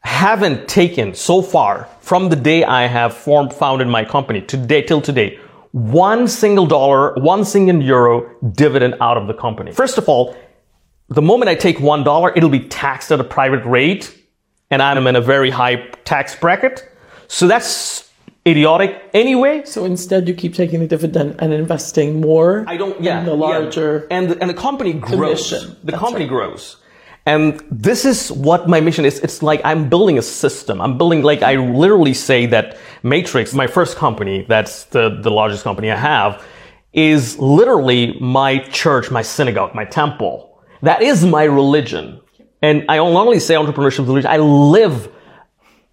haven't taken so far from the day I have formed, founded my company today till today, one single dollar, one single euro dividend out of the company. First of all, the moment I take one dollar, it'll be taxed at a private rate, and I'm in a very high tax bracket. So that's idiotic anyway. So instead, you keep taking the dividend and investing more. I don't. Yeah, in the larger yeah. and the, and the company grows. commission. The That's company right. grows. And this is what my mission is. It's like I'm building a system. I'm building, like, I literally say that Matrix, my first company, that's the, the largest company I have, is literally my church, my synagogue, my temple. That is my religion. And I don't only say entrepreneurship is religion, I live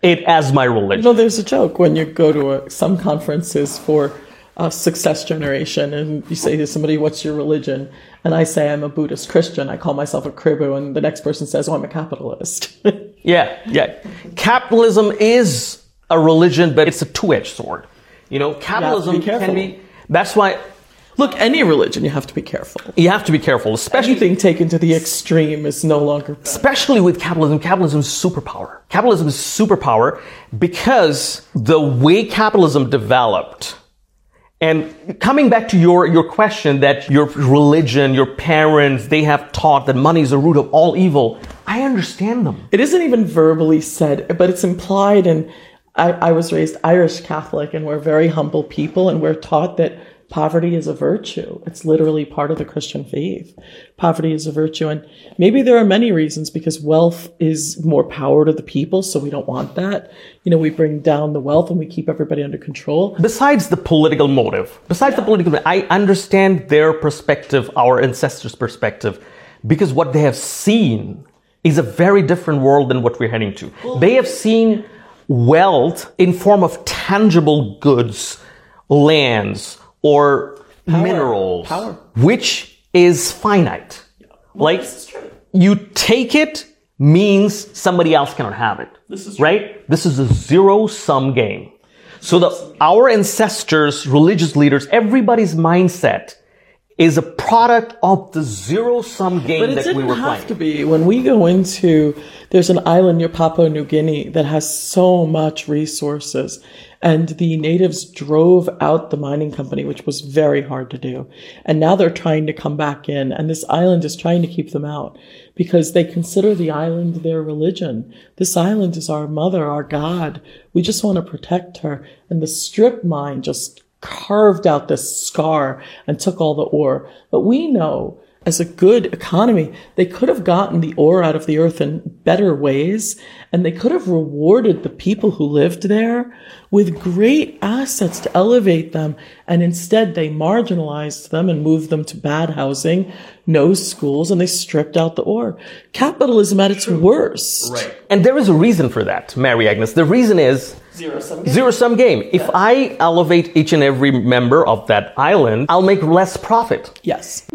it as my religion. You know, there's a joke when you go to a, some conferences for uh, success generation, and you say to somebody, "What's your religion?" And I say, "I'm a Buddhist Christian." I call myself a Kribu, and the next person says, "Oh, I'm a capitalist." Yeah, yeah. Capitalism is a religion, but it's a two-edged sword. You know, capitalism careful. can be. That's why Look, any religion, you have to be careful. you have to be careful, especially Anything taken to the extreme is no longer. especially with capitalism. Capitalism is superpower. Capitalism is superpower because the way capitalism developed. And coming back to your, your question that your religion, your parents, they have taught that money is the root of all evil. I understand them. It isn't even verbally said, but it's implied. And I, I was raised Irish Catholic, and we're very humble people, and we're taught that poverty is a virtue. It's literally part of the Christian faith. Poverty is a virtue. And maybe there are many reasons because wealth is more power to the people, so we don't want that. You know, we bring down the wealth and we keep everybody under control. besides the political motive, besides the political, motive, I understand their perspective, our ancestors' perspective, because what they have seen is a very different world than what we're heading to. they have seen wealth in form of tangible goods, lands, or minerals, Power. which is finite. like you take it means somebody else cannot have it. This is right. This is a zero sum game. So the our ancestors, religious leaders, everybody's mindset is a product of the zero sum game But it that didn't we were have playing. to be. When we go into, there's an island near Papua New Guinea that has so much resources, and the natives drove out the mining company, which was very hard to do. And now they're trying to come back in, and this island is trying to keep them out because they consider the island their religion. This island is our mother, our God. We just want to protect her. And the strip mine just carved out this scar and took all the ore. But we know as a good economy, they could have gotten the ore out of the earth in better ways, and they could have rewarded the people who lived there with great assets to elevate them. And instead, they marginalized them and moved them to bad housing, no schools, and they stripped out the ore. Capitalism at its worst. Right. And there is a reason for that, Mary Agnes. The reason is Zero sum. zero sum game. If I elevate each and every member of that island, I'll make less profit. Yes.